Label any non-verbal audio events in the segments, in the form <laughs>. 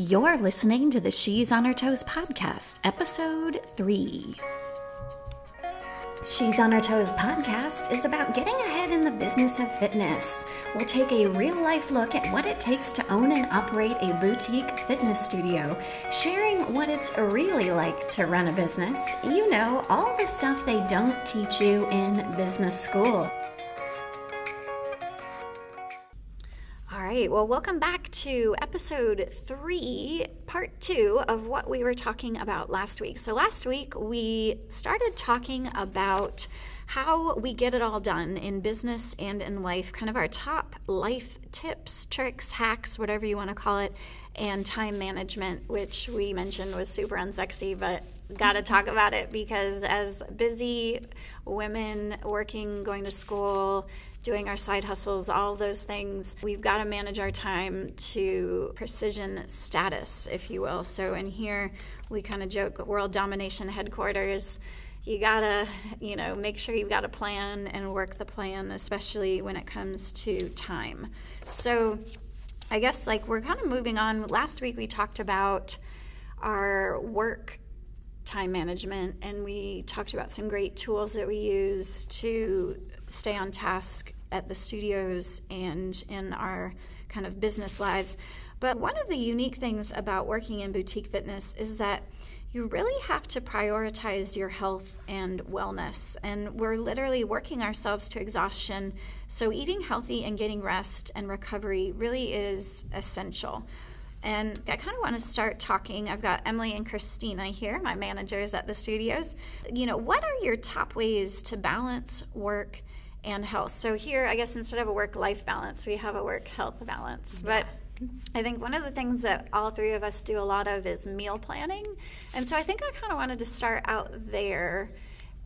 You're listening to the She's on Her Toes podcast, episode three. She's on Her Toes podcast is about getting ahead in the business of fitness. We'll take a real life look at what it takes to own and operate a boutique fitness studio, sharing what it's really like to run a business. You know, all the stuff they don't teach you in business school. Right, well, welcome back to episode three, part two of what we were talking about last week. So, last week we started talking about how we get it all done in business and in life, kind of our top life tips, tricks, hacks, whatever you want to call it, and time management, which we mentioned was super unsexy, but got to talk about it because as busy women working, going to school, doing our side hustles, all those things, we've got to manage our time to precision status, if you will. So in here, we kind of joke world domination headquarters. You gotta, you know, make sure you've got a plan and work the plan, especially when it comes to time. So, I guess like we're kind of moving on. Last week we talked about our work time management and we talked about some great tools that we use to stay on task at the studios and in our kind of business lives. But one of the unique things about working in boutique fitness is that you really have to prioritize your health and wellness. And we're literally working ourselves to exhaustion. So, eating healthy and getting rest and recovery really is essential. And I kind of want to start talking. I've got Emily and Christina here, my managers at the studios. You know, what are your top ways to balance work and health. So here, I guess instead of a work-life balance, we have a work-health balance. Yeah. But I think one of the things that all three of us do a lot of is meal planning. And so I think I kind of wanted to start out there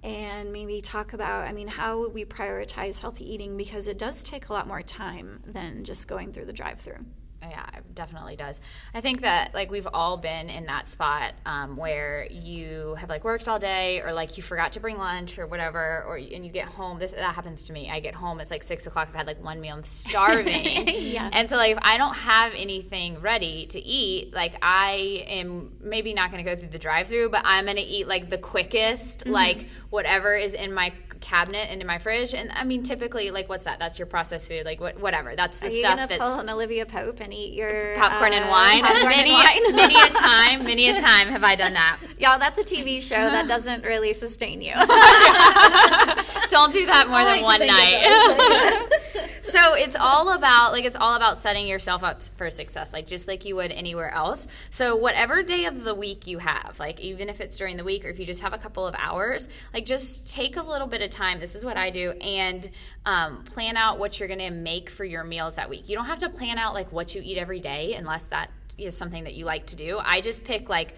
and maybe talk about, I mean, how we prioritize healthy eating because it does take a lot more time than just going through the drive through yeah, it definitely does. I think that like we've all been in that spot um, where you have like worked all day, or like you forgot to bring lunch or whatever, or and you get home. This that happens to me. I get home, it's like six o'clock. I've had like one meal. I'm starving, <laughs> yeah. and so like if I don't have anything ready to eat, like I am maybe not going to go through the drive-through, but I'm going to eat like the quickest, mm-hmm. like whatever is in my cabinet into my fridge. And I mean, typically, like, what's that? That's your processed food, like what, whatever. That's the Are stuff you that's pull an Olivia Pope and eat your popcorn uh, and wine. Popcorn many, and wine. many a <laughs> time, many a time have I done that. <laughs> Y'all, that's a TV show that doesn't really sustain you. <laughs> Don't do that more I than like one night. so it's all about like it's all about setting yourself up for success, like just like you would anywhere else. So whatever day of the week you have, like even if it's during the week or if you just have a couple of hours, like just take a little bit of time. This is what I do, and um, plan out what you're going to make for your meals that week. You don't have to plan out like what you eat every day unless that is something that you like to do. I just pick like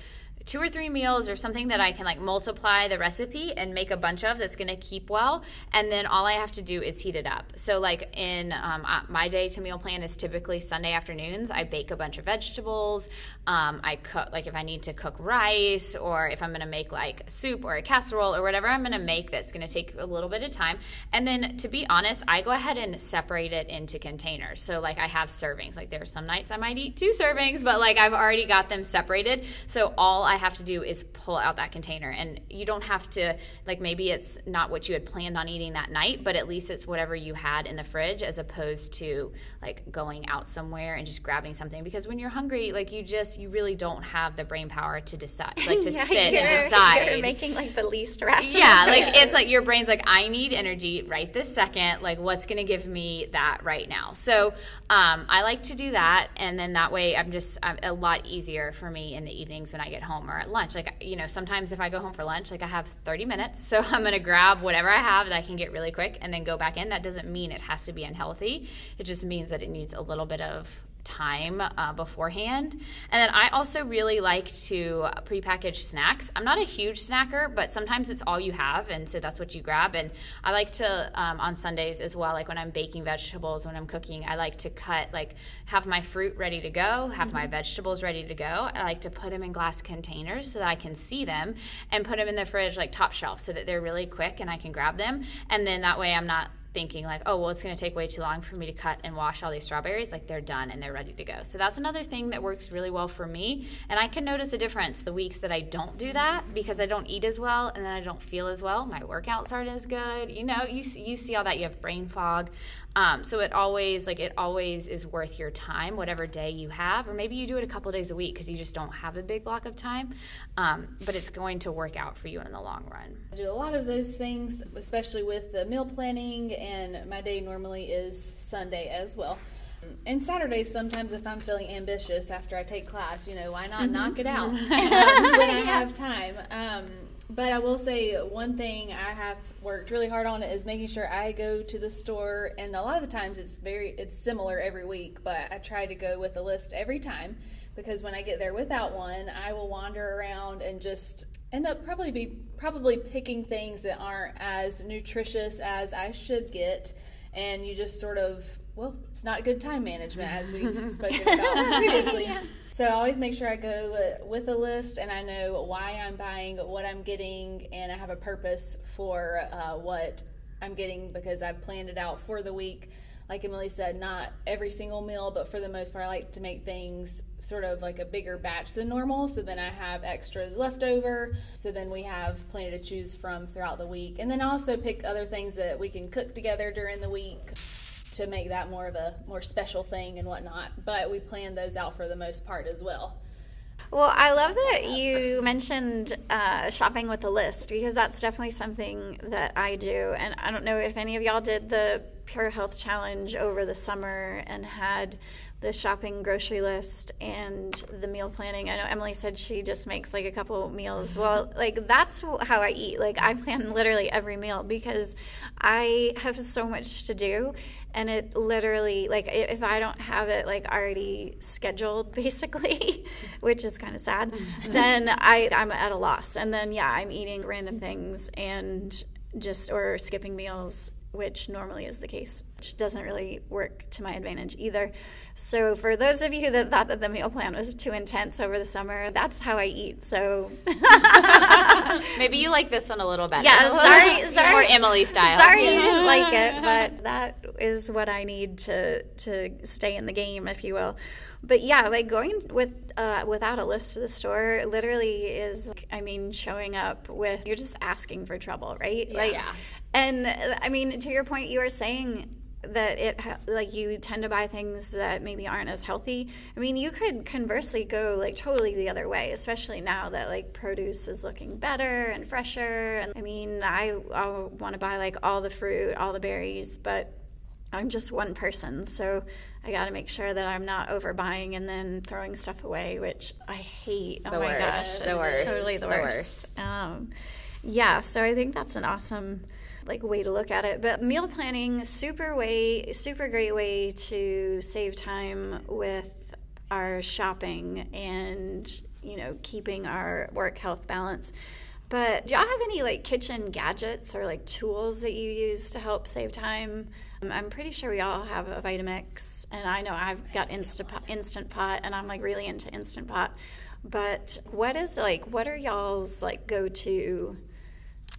two or three meals or something that I can like multiply the recipe and make a bunch of that's going to keep well. And then all I have to do is heat it up. So, like in um, uh, my day to meal plan is typically Sunday afternoons. I bake a bunch of vegetables. Um, I cook, like if I need to cook rice or if I'm going to make like soup or a casserole or whatever I'm going to make that's going to take a little bit of time. And then to be honest, I go ahead and separate it into containers. So, like I have servings. Like there are some nights I might eat two servings, but like I've already got them separated. So, all I I have to do is pull out that container. And you don't have to, like, maybe it's not what you had planned on eating that night, but at least it's whatever you had in the fridge as opposed to, like, going out somewhere and just grabbing something. Because when you're hungry, like, you just, you really don't have the brain power to decide, like, to <laughs> yeah, sit and decide. You're making, like, the least rational Yeah, choices. like, it's like your brain's like, I need energy right this second. Like, what's going to give me that right now? So um, I like to do that. And then that way I'm just I'm, a lot easier for me in the evenings when I get home or at lunch. Like, you know, sometimes if I go home for lunch, like I have 30 minutes, <laughs> so I'm going to grab whatever I have that I can get really quick and then go back in. That doesn't mean it has to be unhealthy. It just means that it needs a little bit of time uh, beforehand. And then I also really like to prepackage snacks. I'm not a huge snacker, but sometimes it's all you have, and so that's what you grab. And I like to um, on Sundays as well, like when I'm baking vegetables, when I'm cooking, I like to cut like have my fruit ready to go, have mm-hmm. my vegetables ready to go. I like to put them in glass containers so that I can see them, and put them in the fridge like top shelf so that they're really quick and I can grab them. And then that way I'm not thinking like, oh, well, it's going to take way too long for me to cut and wash all these strawberries. Like they're done and they're ready to go. So that's another thing that works really well for me. And I can notice a difference the weeks that I don't do that because I don't eat as well and then I don't feel as well. My workouts aren't as good. You know, you you see all that. You have brain fog. Um, so it always like it always is worth your time, whatever day you have, or maybe you do it a couple days a week because you just don't have a big block of time. Um, but it's going to work out for you in the long run. I do a lot of those things, especially with the meal planning, and my day normally is Sunday as well. And Saturdays, sometimes if I'm feeling ambitious after I take class, you know, why not knock it out <laughs> when I have time? But I will say one thing I have worked really hard on is making sure I go to the store, and a lot of the times it's very it's similar every week, but I try to go with a list every time because when I get there without one, I will wander around and just end up probably be probably picking things that aren't as nutritious as I should get, and you just sort of well, it's not good time management as we've <laughs> spoken about previously. yeah. So I always make sure I go with a list and I know why I'm buying, what I'm getting, and I have a purpose for uh, what I'm getting because I've planned it out for the week. Like Emily said, not every single meal, but for the most part, I like to make things sort of like a bigger batch than normal. So then I have extras left over. So then we have plenty to choose from throughout the week. And then I also pick other things that we can cook together during the week to make that more of a more special thing and whatnot. But we plan those out for the most part as well. Well, I love that you mentioned uh, shopping with a list because that's definitely something that I do. And I don't know if any of y'all did the Pure Health Challenge over the summer and had the shopping grocery list and the meal planning. I know Emily said she just makes like a couple meals. Well, like that's how I eat. Like I plan literally every meal because I have so much to do and it literally like if I don't have it like already scheduled <laughs> basically, which is kind of sad, <laughs> then I I'm at a loss. And then yeah, I'm eating random things and just or skipping meals which normally is the case, which doesn't really work to my advantage either. So, for those of you that thought that the meal plan was too intense over the summer, that's how I eat. So, <laughs> maybe you like this one a little better. Yeah, <laughs> sorry, sorry, more Emily style. Sorry, you didn't like it, <laughs> but that is what I need to to stay in the game, if you will but yeah, like going with uh, without a list to the store literally is, I mean, showing up with you're just asking for trouble, right? Yeah. Like, yeah. And I mean, to your point, you were saying that it like you tend to buy things that maybe aren't as healthy. I mean, you could conversely go like totally the other way, especially now that like produce is looking better and fresher. And I mean, I, I want to buy like all the fruit, all the berries, but I'm just one person, so I got to make sure that I'm not overbuying and then throwing stuff away, which I hate. Oh the my worst. gosh, the worst. totally the, the worst. worst. Um, yeah, so I think that's an awesome like way to look at it. But meal planning, super way, super great way to save time with our shopping and you know keeping our work health balance. But do y'all have any like kitchen gadgets or like tools that you use to help save time? Um, I'm pretty sure we all have a Vitamix, and I know I've got Instant Pot, Instant Pot, and I'm like really into Instant Pot. But what is like, what are y'all's like go to?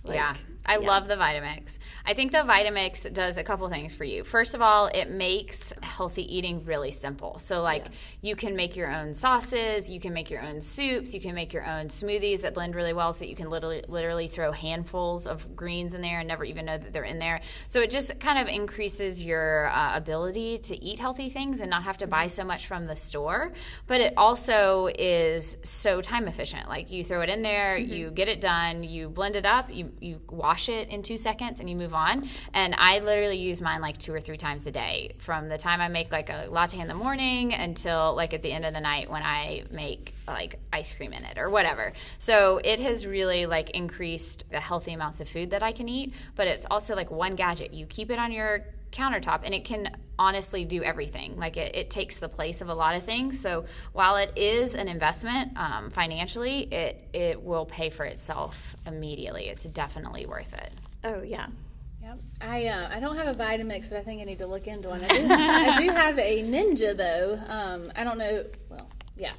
Like, yeah. I yeah. love the Vitamix. I think the Vitamix does a couple things for you. First of all, it makes healthy eating really simple. So, like, yeah. you can make your own sauces, you can make your own soups, you can make your own smoothies that blend really well, so that you can literally, literally throw handfuls of greens in there and never even know that they're in there. So, it just kind of increases your uh, ability to eat healthy things and not have to buy so much from the store. But it also is so time efficient. Like, you throw it in there, mm-hmm. you get it done, you blend it up, you, you wash wash it in two seconds and you move on. And I literally use mine like two or three times a day from the time I make like a latte in the morning until like at the end of the night when I make like ice cream in it or whatever. So it has really like increased the healthy amounts of food that I can eat, but it's also like one gadget. You keep it on your countertop and it can honestly do everything like it, it, takes the place of a lot of things so while it is an investment um, financially it it will pay for itself immediately it's definitely worth it oh yeah Yep. I uh, I don't have a Vitamix, but I think I need to look into one. I do, <laughs> I do have a Ninja though. Um, I don't know. Well, yeah,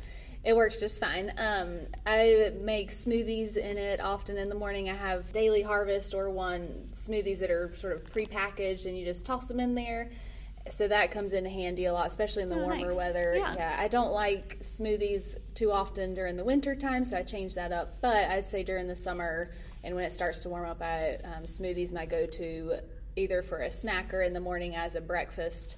It works just fine. Um, I make smoothies in it often in the morning. I have Daily Harvest or one smoothies that are sort of prepackaged, and you just toss them in there. So that comes in handy a lot, especially in the Oh, warmer nice. weather. Yeah. I don't like smoothies too often during the winter time, so I change that up. But I'd say during the summer and when it starts to warm up, I um, smoothies my go-to either for a snack or in the morning as a breakfast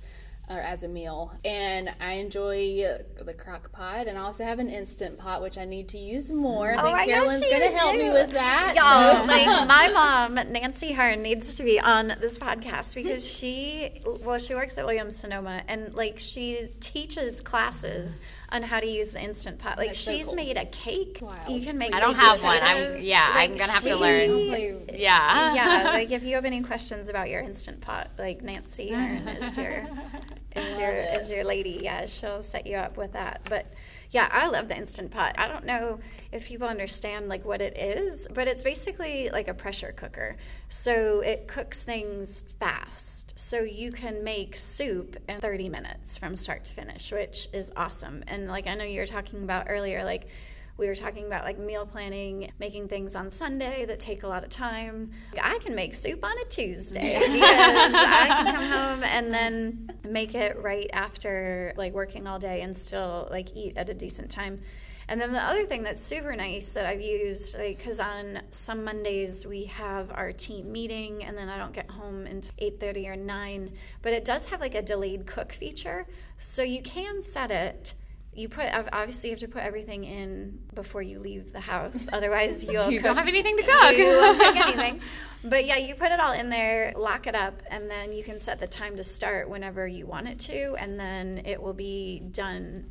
or as a meal. And I enjoy the crock pot, and I also have an instant pot, which I need to use more. Oh, I Oh think gosh, Carolyn's going to help me with that. Y'all, like <laughs> my mom, Nancy Hearn, needs to be on this podcast because she, well, she works at Williams Sonoma and like she teaches classes on how to use the instant pot. Like That's so she's cool. made a cake. Wow. You can make. I don't baked have one. I'm potatoes. yeah. I'm gonna have to learn. Yeah. yeah, <laughs> like if you have any questions about your instant pot, like Nancy Hearn is your is your Love it. is your lady. Yeah, she'll set you up with that. But yeah, I love the instant pot. I don't know if people understand like what it is, but it's basically like a pressure cooker. So it cooks things fast. So you can make soup in 30 minutes from start to finish, which is awesome. And like I know you were talking about earlier, like we were talking about like meal planning, making things on Sunday that take a lot of time. I can make soup on a Tuesday <laughs> because I can come home and then make it right after like working all day and still like eat at a decent time. And then the other thing that's super nice that I've used, like, because on some Mondays we have our team meeting, and then I don't get home until eight thirty or nine. But it does have like a delayed cook feature, so you can set it you put obviously you have to put everything in before you leave the house. <laughs> Otherwise you'll You cook, don't have anything to <laughs> cook. you won't cook anything. <laughs> But yeah you put it all in there lock it up and then you can set the time to start whenever you want it to and then it will be done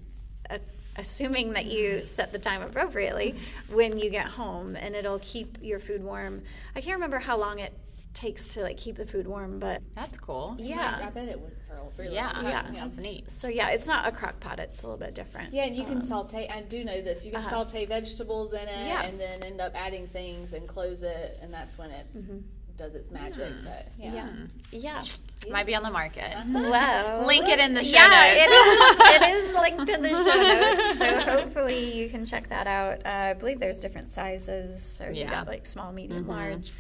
assuming that you mm-hmm. set the time appropriately when you get home and it'll keep your food warm. I can't remember how long it takes to like keep the food warm but That's cool. yeah I bet it would for really Yeah. long. Yeah. That's neat. so yeah it's not a crock pot it's a little bit different Yeah, and you can saute. I do know this. You can uh-huh. saute vegetables in it, Yeah. and then end up adding things and close it, and that's when it does its magic. But yeah, Mm-hmm. yeah yeah Might be on the market. Well, <laughs> Link it in the show yeah, notes. it is. It is <laughs> linked in the show notes, so hopefully you can check that out. Uh, I believe there's different sizes, so you Yeah. got like small, medium, Mhm. large.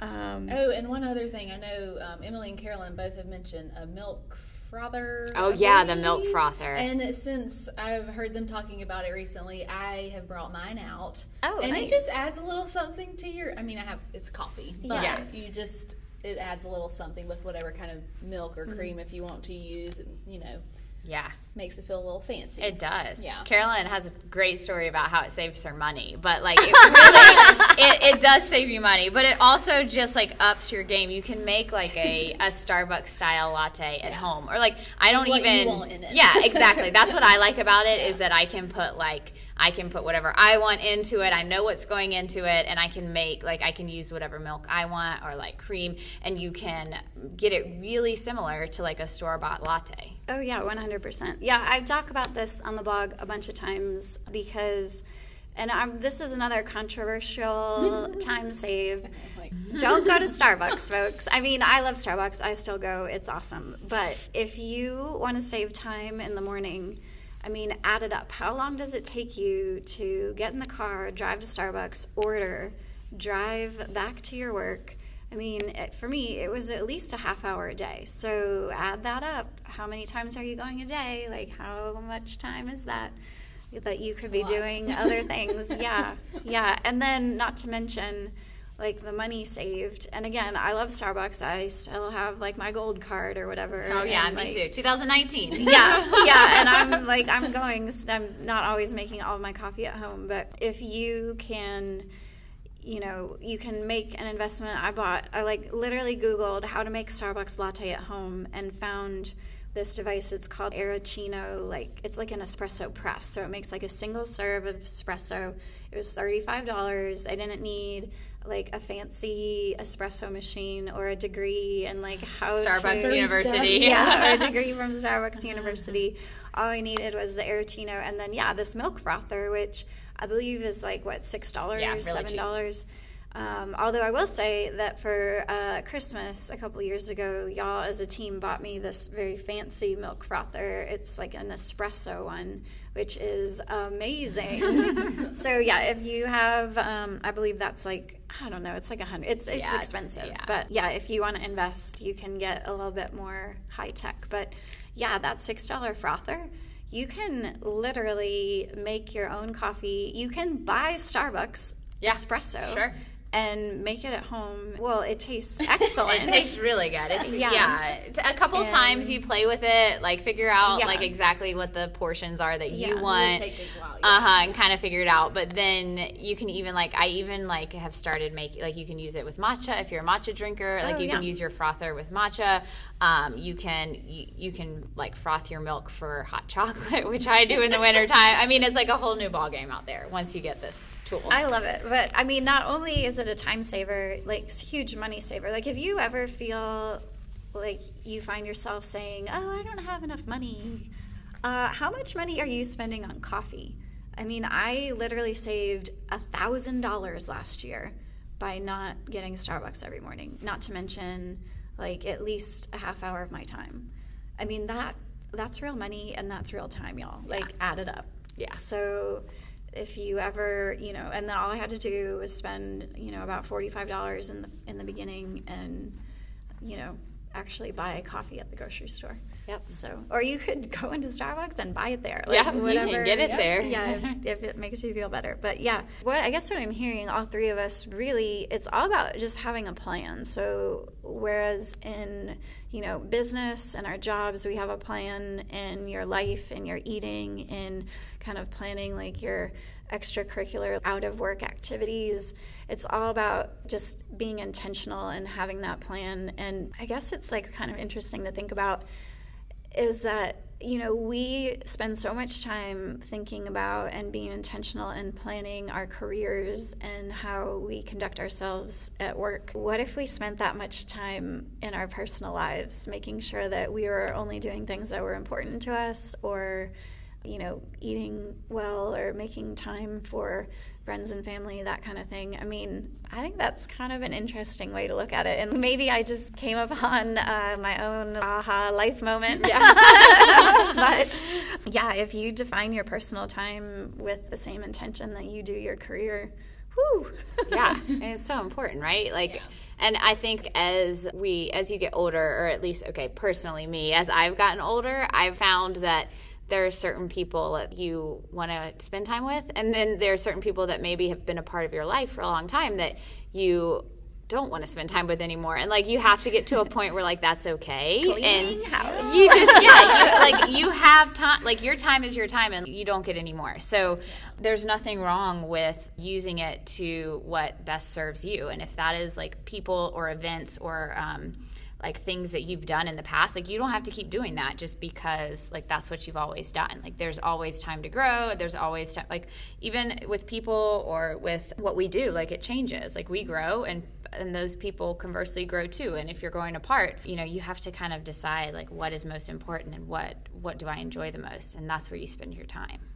Um, Oh, and one other thing, I know um, Emily and Carolyn both have mentioned a milk frother. Oh, I yeah, the milk frother. And since I've heard them talking about it recently, I have brought mine out. Oh, and nice. it just adds a little something to your. I mean, I have it's coffee, but Yeah. you just it adds a little something with whatever kind of milk or cream if you want to use. You know, Yeah, makes it feel a little fancy. it does. Yeah. Carolyn has a great story about how it saves her money, but like it <laughs> really, it, it does save you money, but it also just like ups your game. You can make like a, a Starbucks style latte at home, or like I don't What even. want in it. Yeah, exactly. That's what I <laughs> like about it is that I can put like I can put whatever I want into it. I know what's going into it, and I can make like I can use whatever milk I want or like cream, and you can get it really similar to like a store bought latte. Oh yeah, one hundred percent. Yeah, I talk about this on the blog a bunch of times because, and I'm, this is another controversial <laughs> time save. <laughs> Don't go to Starbucks, folks. I mean, I love Starbucks. I still go. It's awesome. But if you want to save time in the morning, I mean, add it up. How long does it take you to get in the car, drive to Starbucks, order, drive back to your work? I mean, it, for me, it was at least a half hour a day. So add that up. How many times are you going a day? Like, how much time is that? That you could be doing other things. <laughs> yeah. Yeah. And then, not to mention, like the money saved. And again, I love Starbucks. I still have like my gold card or whatever. Oh yeah, and, me like, too. 2019. <laughs> yeah, yeah, and <laughs> I'm like I'm going. I'm not always making all of my coffee at home, but if you can, you know, you can make an investment. I bought. I like literally Googled how to make Starbucks latte at home and found this device. It's called Aracino. Like it's like an espresso press, so it makes like a single serve of espresso. It was thirty five dollars. I didn't need like a fancy espresso machine or a degree and like how Starbucks to, University. yeah, or a <laughs> degree from Starbucks University. All I needed was the Aracino, and then yeah, this milk frother, which I believe is like what six dollars, Yeah, really seven dollars. Um, although I will say that for uh, Christmas a couple years ago, y'all as a team bought me this very fancy milk frother. It's like an espresso one, which is amazing. <laughs> so yeah, if you have, um, I believe that's like I don't know, it's like a hundred. It's it's Yeah, it's- expensive, yeah. but yeah, if you want to invest, you can get a little bit more high tech. But yeah, that six dollar frother. You can literally make your own coffee. You can buy Starbucks Yeah, espresso sure. And make it at home. Well, it tastes <laughs> excellent. It tastes really good. It's, Yeah. yeah. T- A couple And- times you play with it, like figure out Yeah. like exactly what the portions are that Yeah. you It want. take a while, yeah. Uh huh. And kind of figure it out. But then you can even like I even like have started making like you can use it with matcha if you're a matcha drinker. Like Oh, you can use your frother with matcha. Um, you can you, you can like froth your milk for hot chocolate, <laughs> which I do in the wintertime. I mean, it's like a whole new ball game out there once you get this tool. I love it. But I mean, not only is it a time saver, like huge money saver. Like if you ever feel like you find yourself saying, "Oh, I don't have enough money," uh, how much money are you spending on coffee? I mean, I literally saved a thousand dollars last year by not getting Starbucks every morning. Not to mention, like at least a half hour of my time. I mean that that's real money and that's real time, y'all. Like add it up. Yeah. So if you ever, you know, and then all I had to do was spend, you know, about forty-five dollars in the in the beginning, and you know, actually buy a coffee at the grocery store. Yep. So, or you could <laughs> go into Starbucks and buy it there. Yeah, you can get it there. Yeah, if, <laughs> if it makes you feel better. But yeah, what I guess what I'm hearing, all three of us really, it's all about just having a plan. So whereas in you know business and our jobs, we have a plan in your life and your eating and kind of planning like your extracurricular out of work activities. It's all about just being intentional and having that plan. And I guess it's like kind of interesting to think about is that you know we spend so much time thinking about and being intentional and planning our careers and how we conduct ourselves at work. What if we spent that much time in our personal lives making sure that we were only doing things that were important to us or you know eating well or making time for friends and family that kind of thing. I mean i think that's kind of an interesting way to look at it. And maybe i just came upon uh, my own aha life moment. Yeah. <laughs> but yeah if you define your personal time with the same intention that you do your career whew. yeah <laughs> and it's so important right? Like and i think as we as you get older or at least okay personally me as i've gotten older i've found that there are certain people that you want to spend time with and then there are certain people that maybe have been a part of your life for a long time that you don't want to spend time with anymore. And like you have to get to a point where like that's okay. Cleaning and house. you just yeah you, like you have time like your time is your time and you don't get any more. So there's nothing wrong with using it to what best serves you. And if that is like people or events or um, like things that you've done in the past like you don't have to keep doing that just because like that's what you've always done. Like there's always time to grow. There's always time like even with people or with what we do like it changes. Like we grow and and those people conversely grow too. And if you're growing apart you know you have to kind of decide like what is most important and what what do i enjoy the most? And that's where you spend your time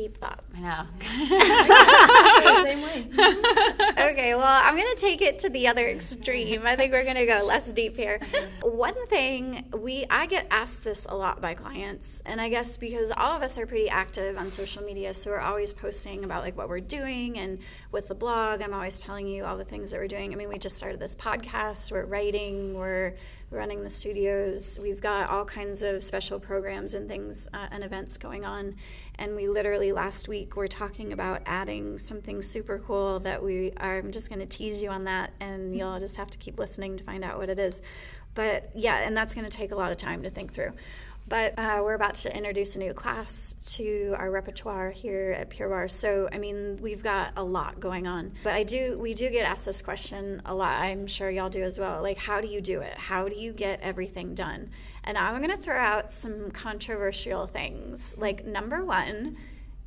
deep thoughts i know <laughs> same way. <laughs> okay, well, I'm going to take it to the other extreme. I think we're going to go less deep here. One thing we I get asked this a lot by clients, and I guess because all of us are pretty active on social media, so we're always posting about like what we're doing and with the blog, I'm always telling you all the things that we're doing. I mean, we just started this podcast, we're writing, we're running the studios. We've got all kinds of special programs and things uh, and events going on. And we literally last week were talking about adding something super cool that we are. I'm just going to tease you on that, and you'll just have to keep listening to find out what it is. But yeah, and that's going to take a lot of time to think through. But uh, we're about to introduce a new class to our repertoire here at Pure Barre. So I mean, we've got a lot going on. But I do, we do get asked this question a lot. I'm sure y'all do as well. Like, how do you do it? How do you get everything done? And I'm going to throw out some controversial things. Like number one,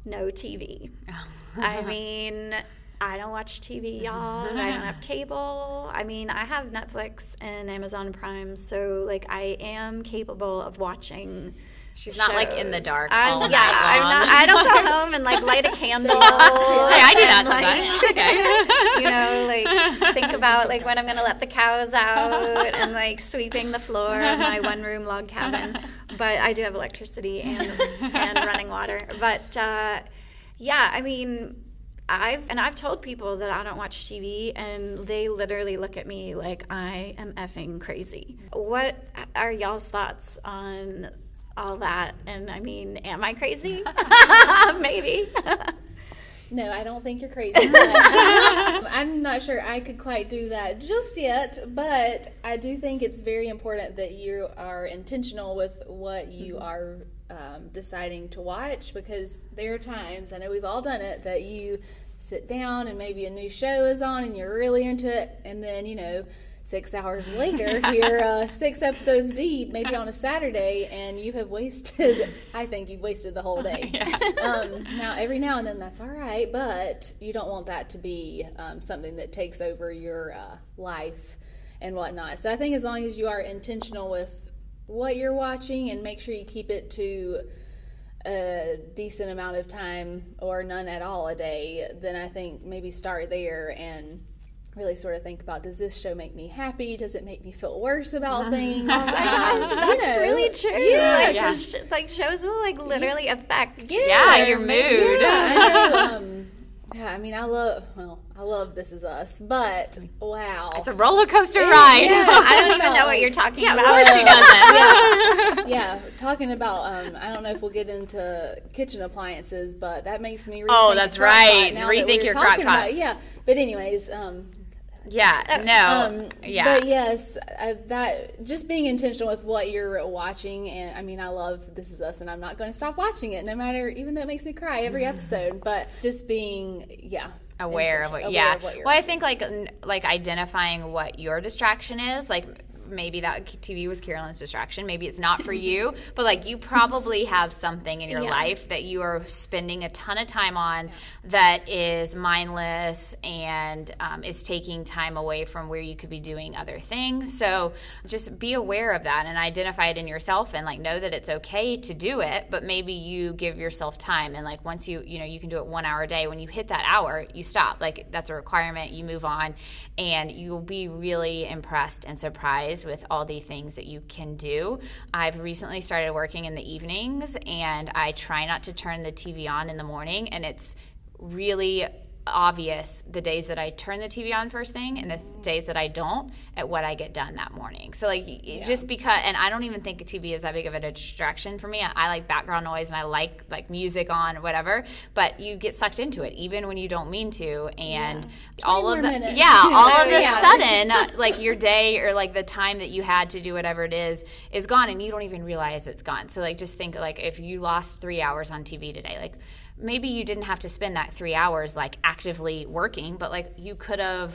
no TV. <laughs> I mean. I don't watch TV, y'all. I don't have <laughs> cable. I mean, I have Netflix and Amazon Prime, so like I am capable of watching. She's not like in the dark I'm, all yeah, night I'm not. I don't go <laughs> home and like light a candle. hey, I do that and, like, sometimes. okay. <laughs> you know, like think about like when I'm going to let the cows out and like sweeping the floor of my one room log cabin. But I do have electricity and and running water. But uh, yeah, I mean, I've and I've told people that I don't watch TV, and they literally look at me like I am effing crazy. What are y'all's thoughts on all that? And I mean, am I crazy? <laughs> Maybe. <laughs> No, I don't think you're crazy. <laughs> I'm not sure I could quite do that just yet, but I do think it's very important that you are intentional with what you mm-hmm. are um, deciding to watch because there are times, I know we've all done it, that you sit down and maybe a new show is on and you're really into it, and then, you know, six hours later, <laughs> you're uh, six episodes deep, maybe on a Saturday, and you have wasted, <laughs> I think you've wasted the whole day. <laughs> Yeah. Um, now, every now and then that's all right, but you don't want that to be um, something that takes over your uh, life and whatnot. So I think as long as you are intentional with what you're watching and make sure you keep it to a decent amount of time or none at all a day, then I think maybe start there and really sort of think about does this show make me happy? Does it make me feel worse about <laughs> things? oh my gosh, that's you know, really true. Yeah, like, yeah. Sh- like shows will like literally affect yeah, yeah your mood. Yeah, I know, um, yeah, I mean, I love well, I love This Is Us, but wow, it's a roller coaster ride. Yeah, I don't even <laughs> know what you're talking yeah, about. Of course she doesn't. <laughs> yeah. <laughs> yeah, talking about um, I don't know if we'll get into kitchen appliances, but that makes me rethink oh, that's right. Rethink that your crock pots. Yeah, but anyways, um, yeah, uh, no, um, yeah. But yes, uh, that just being intentional with what you're watching, and I mean, I love This Is Us, and I'm not going to stop watching it, no matter, even though it makes me cry every episode. But just being, yeah, aware of what, yeah. Of what well, I think like like identifying what your distraction is, like maybe that TV was Carolyn's distraction. Maybe it's not for you, <laughs> but like you probably have something in your yeah. life that you are spending a ton of time on that is mindless and um, is taking time away from where you could be doing other things. So just be aware of that and identify it in yourself and like know that it's okay to do it, but maybe you give yourself time and like once you, you know, you can do it one hour a day. When you hit that hour, you stop. Like that's a requirement. You move on and you'll be really impressed and surprised with all the things that you can do. I've recently started working in the evenings and I try not to turn the TV on in the morning and it's really obvious the days that I turn the TV on first thing and the days that I don't at what I get done that morning. So like yeah. just because and I don't even think a TV is that big of a distraction for me. I, I, like background noise and I like like music on whatever, but you get sucked into it even when you don't mean to and yeah. all of the minutes. yeah, all of <laughs> a yeah. sudden uh, like your day or like the time that you had to do whatever it is is gone and you don't even realize it's gone. So like just think like if you lost 3 hours on TV today, like maybe you didn't have to spend that three hours like actively working, but like you could have,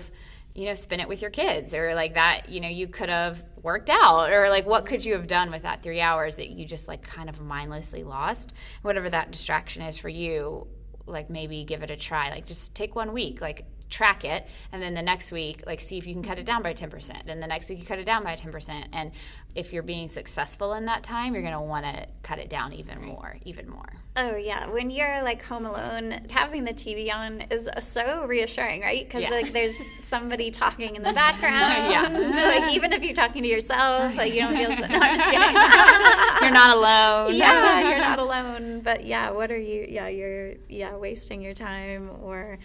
you know, spent it with your kids or like that, you know, you could have worked out or like what could you have done with that three hours that you just like kind of mindlessly lost? Whatever that distraction is for you, like maybe give it a try. Like just take one week, like track it and then the next week like see if you can cut it down by 10% then the next week you cut it down by 10% and if you're being successful in that time you're going to want to cut it down even more even more. Oh yeah. When you're like home alone having the tv on is so reassuring right? Because yeah. like there's <laughs> somebody talking in the background yeah <laughs> like even if you're talking to yourself like you don't feel so, <laughs> no, i'm just kidding. You're not alone. Yeah you're not alone. But yeah what are you yeah you're yeah wasting your time or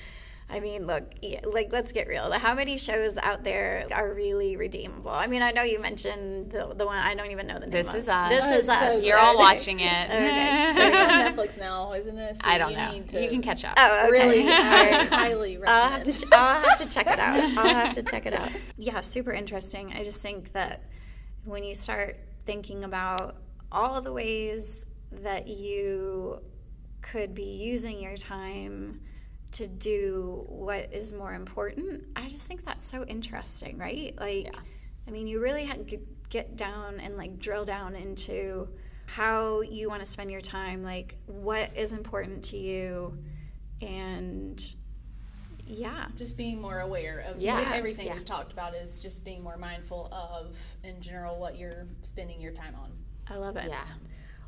I mean, look, like let's get real. How many shows out there are really redeemable? I mean, I know you mentioned the, the one I don't even know the name. This of. is us. This oh, is us. So You're all watching it. <laughs> okay. <laughs> it's on Netflix now, isn't it? So I don't know. you can catch up. Oh, okay. really? I highly recommend. <laughs> I'll have, to, I'll have to check it out. I'll have to check it out. Yeah, super interesting. I just think that when you start thinking about all the ways that you could be using your time to do what is more important. I just think that's so interesting, right? Like, yeah. I mean, you really have to get down and like drill down into how you want to spend your time, like what is important to you, and yeah, just being more aware of yeah. everything yeah. we've talked about is just being more mindful of, in general, what you're spending your time on. I love it. Yeah.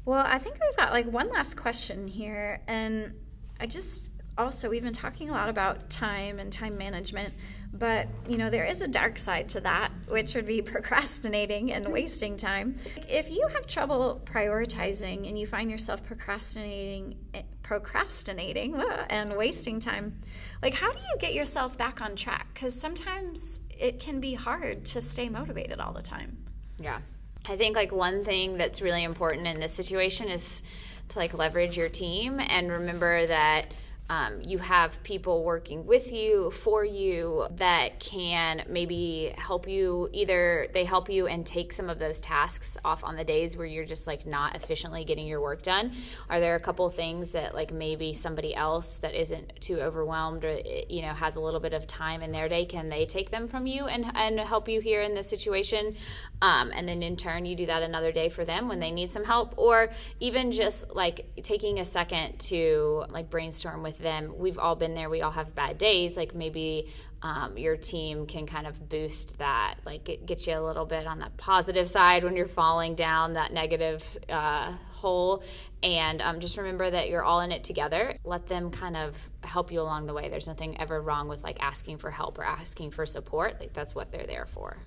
Well, I think we've got like one last question here, and I just also we've been talking a lot about time and time management, but you know there is a dark side to that, which would be <laughs> procrastinating and wasting time. If you have trouble prioritizing and you find yourself procrastinating, eh, procrastinating <laughs> and wasting time, like how do you get yourself back on track? Because sometimes it can be hard to stay motivated all the time. Yeah. I think like one thing that's really important in this situation is to like leverage your team and remember that um, you have people working with you for you that can maybe help you either they help you and take some of those tasks off on the days where you're just like not efficiently getting your work done. Are there a couple things that like maybe somebody else that isn't too overwhelmed or you know has a little bit of time in their day can they take them from you and and help you here in this situation? Um, and then in turn you do that another day for them when they need some help. Or even just like taking a second to like brainstorm with them. We've all been there. We all have bad days. Like maybe um, your team can kind of boost that like get, get, you a little bit on the positive side when you're falling down that negative uh, hole. And um, just remember that you're all in it together. Let them kind of help you along the way. There's nothing ever wrong with like asking for help or asking for support. Like that's what they're there for.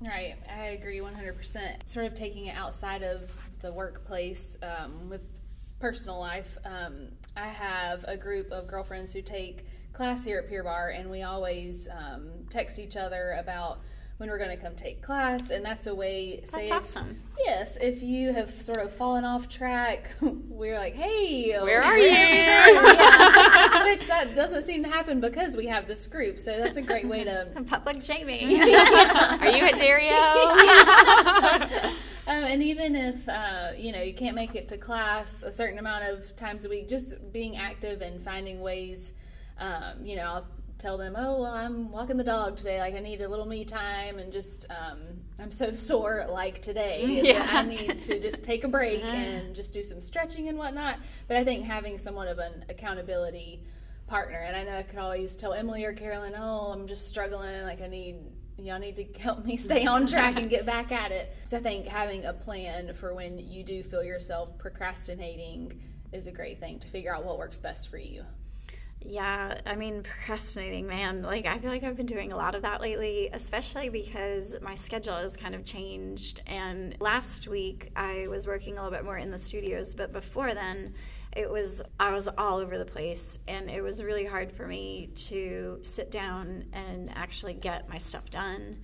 Right, I agree 100%. Sort of taking it outside of the workplace um, with personal life. Um, I have a group of girlfriends who take class here at Pure Barre, and we always um, text each other about when we're going to come take class, and that's a way. Say that's if, awesome. Yes, if you have sort of fallen off track, <laughs> we're like, "Hey, where are you?" <laughs> Which that doesn't seem to happen because we have this group, so that's a great way to <laughs> public shaming. Are you at Dario? Um, and even if uh, you know you can't make it to class a certain amount of times a week, just being active and finding ways. Um, you know, I'll tell them, oh, well, I'm walking the dog today. Like, I need a little me time and just, um, I'm so <laughs> sore like today. Yeah. I need to just take a break uh-huh. and just do some stretching and whatnot. But I think having somewhat of an accountability partner, and I know I could always tell Emily or Carolyn, oh, I'm just struggling. Like, I need, y'all need to help me stay on track and get back at it. So I think having a plan for when you do feel yourself procrastinating is a great thing to figure out what works best for you. Yeah, I mean, procrastinating, man. Like, I feel like I've been doing a lot of that lately, especially because my schedule has kind of changed. And last week, I was working a little bit more in the studios, but before then, it was, I was all over the place. And it was really hard for me to sit down and actually get my stuff done.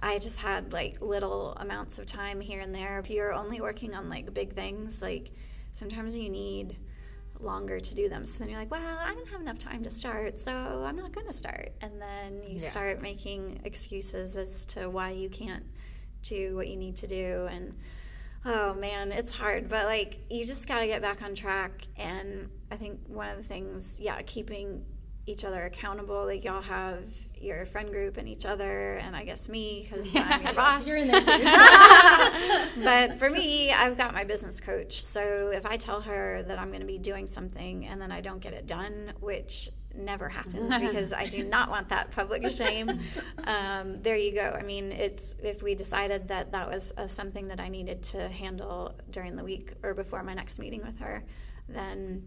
I just had like little amounts of time here and there. If you're only working on like big things, like sometimes you need longer to do them. So then you're like, well, I don't have enough time to start, so I'm not going to start. And then you yeah. start making excuses as to why you can't do what you need to do. And oh man, it's hard, but like you just got to get back on track. And I think one of the things, yeah, keeping each other accountable. Like y'all have your friend group and each other, and I guess me because yeah. I'm your <laughs> boss. You're in there too. <laughs> <laughs> but for me, I've got my business coach. So if I tell her that I'm going to be doing something and then I don't get it done, which never happens <laughs> because I do not want that public <laughs> shame. Um, there you go. I mean, it's if we decided that that was uh, something that I needed to handle during the week or before my next meeting with her, then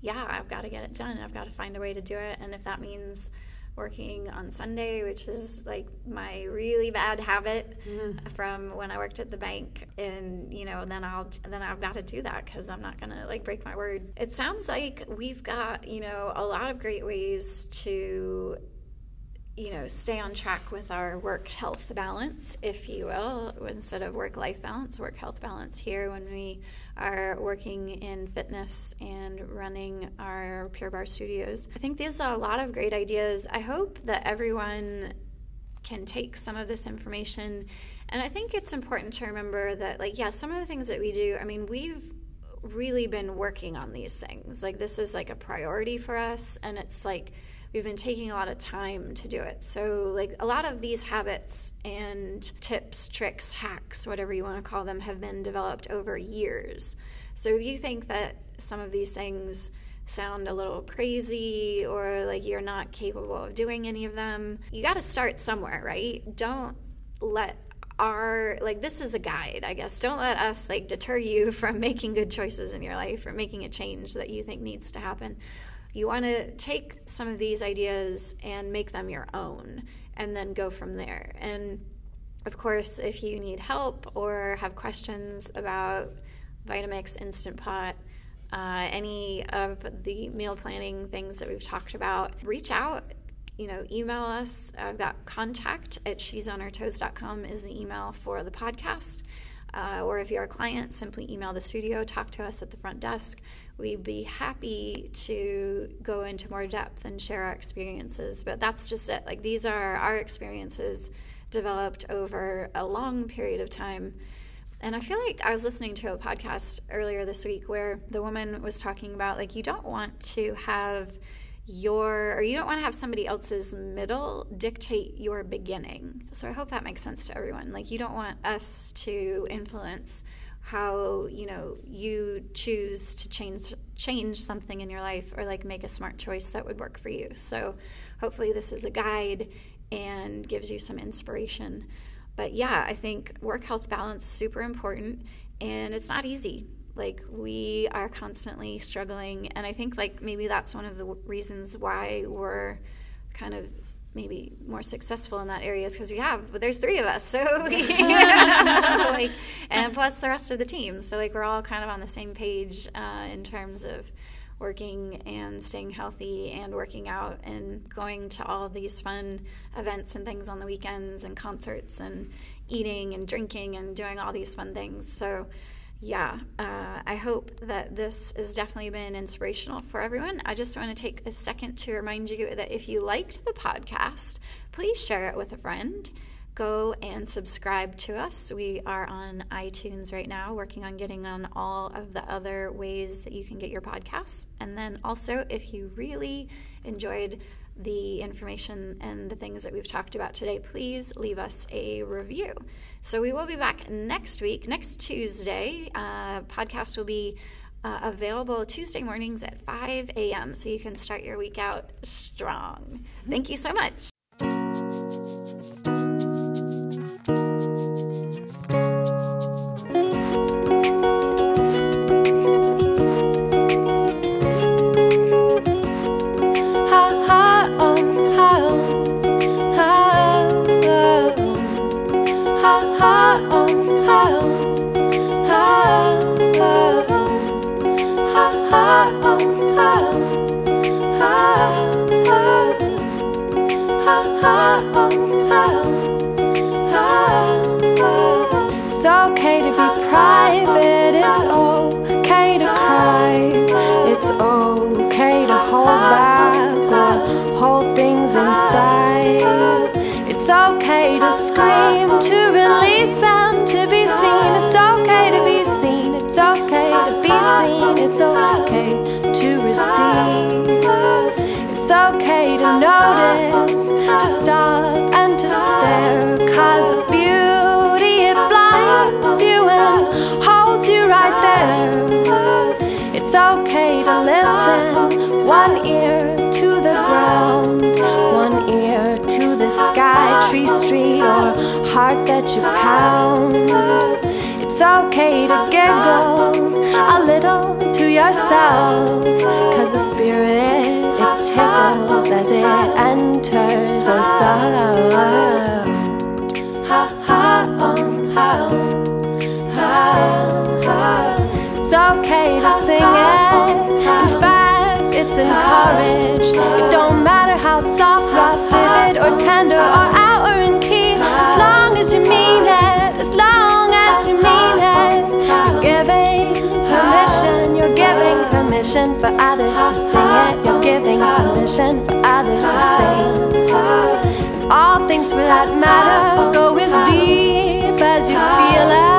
yeah, I've got to get it done. I've got to find a way to do it. And if that means working on Sunday, which is like my really bad habit mm-hmm. from when I worked at the bank, and you know, then I'll then I've got to do that because I'm not gonna like break my word. It sounds like we've got you know a lot of great ways to you know, stay on track with our work health balance, if you will, instead of work life balance, work health balance here when we are working in fitness and running our Pure Barre studios. I think these are a lot of great ideas. I hope that everyone can take some of this information. And I think it's important to remember that, like, yeah, some of the things that we do, I mean, we've really been working on these things. Like, this is like a priority for us, and it's like, we've been taking a lot of time to do it. So, like a lot of these habits and tips, tricks, hacks, whatever you want to call them, have been developed over years. So, if you think that some of these things sound a little crazy or like you're not capable of doing any of them, you got to start somewhere, right? Don't let our like this is a guide i guess don't let us like deter you <laughs> from making good choices in your life or making a change that you think needs to happen you want to take some of these ideas and make them your own and then go from there. And of course, if you need help or have questions about Vitamix, Instant Pot, uh, any of the meal planning things that we've talked about, reach out. You know, email us. I've got contact at she'sonhertoes.com is the email for the podcast. Uh, or if you're a client, simply email the studio, talk to us at the front desk. We'd be happy to go into more depth and share our experiences. But that's just it. Like, these are our experiences developed over a long period of time. And I feel like I was listening to a podcast earlier this week where the woman was talking about like, you don't want to have your or you don't want to have somebody else's middle dictate your beginning. So I hope that makes sense to everyone. Like you don't want us to influence how, you know, you choose to change change something in your life or like make a smart choice that would work for you. So hopefully this is a guide and gives you some inspiration. But yeah, I think work health balance super important and it's not easy like we are constantly struggling. And i think like maybe that's one of the reasons why we're kind of maybe more successful in that area is because we have but there's three of us so <laughs> <laughs> like and plus the rest of the team. So like we're all kind of on the same page uh, in terms of working and staying healthy and working out and going to all these fun events and things on the weekends and concerts and eating and drinking and doing all these fun things. So yeah, uh, I hope that this has definitely been inspirational for everyone. I just want to take a second to remind you that if you liked the podcast, please share it with a friend. Go and subscribe to us. We are on iTunes right now, working on getting on all of the other ways that you can get your podcasts. And then also, if you really enjoyed the information and the things that we've talked about today, please leave us a review. So we will be back next week, next Tuesday. Uh, podcast will be uh, available Tuesday mornings at 5 a.m. So you can start your week out strong. Thank you so much. Listen, one ear to the ground, one ear to the sky, tree, street, or heart that you pound. It's okay to giggle a little to yourself, cause the spirit it tickles as it enters ha ha. It's okay to sing it. In fact, it's encouraged. It don't matter how soft, rough, vivid, or tender, or out or in key, as long as you mean it. As long as you mean it, you're giving permission. You're giving permission for others to sing it. You're giving permission for others to sing. All things that matter go as deep as you feel it.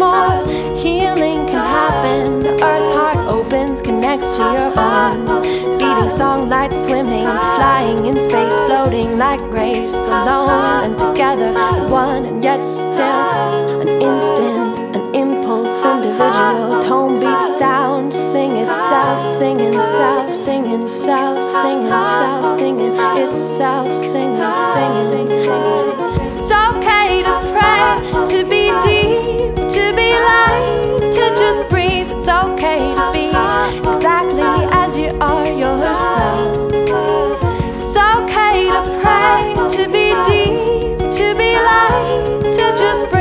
more healing can happen. The earth heart opens, connects to your own. Beating song, light swimming, flying in space, floating like grace, alone and together, one and yet still an instant, an impulse, individual. Tone beat sound, sing itself, singing self, singing self, singing self, singing itself, singing, singing. It's okay to pray, to be deep to be light, to just breathe. It's okay to be exactly as you are yourself. It's okay to pray, to be deep, to be light, to just breathe.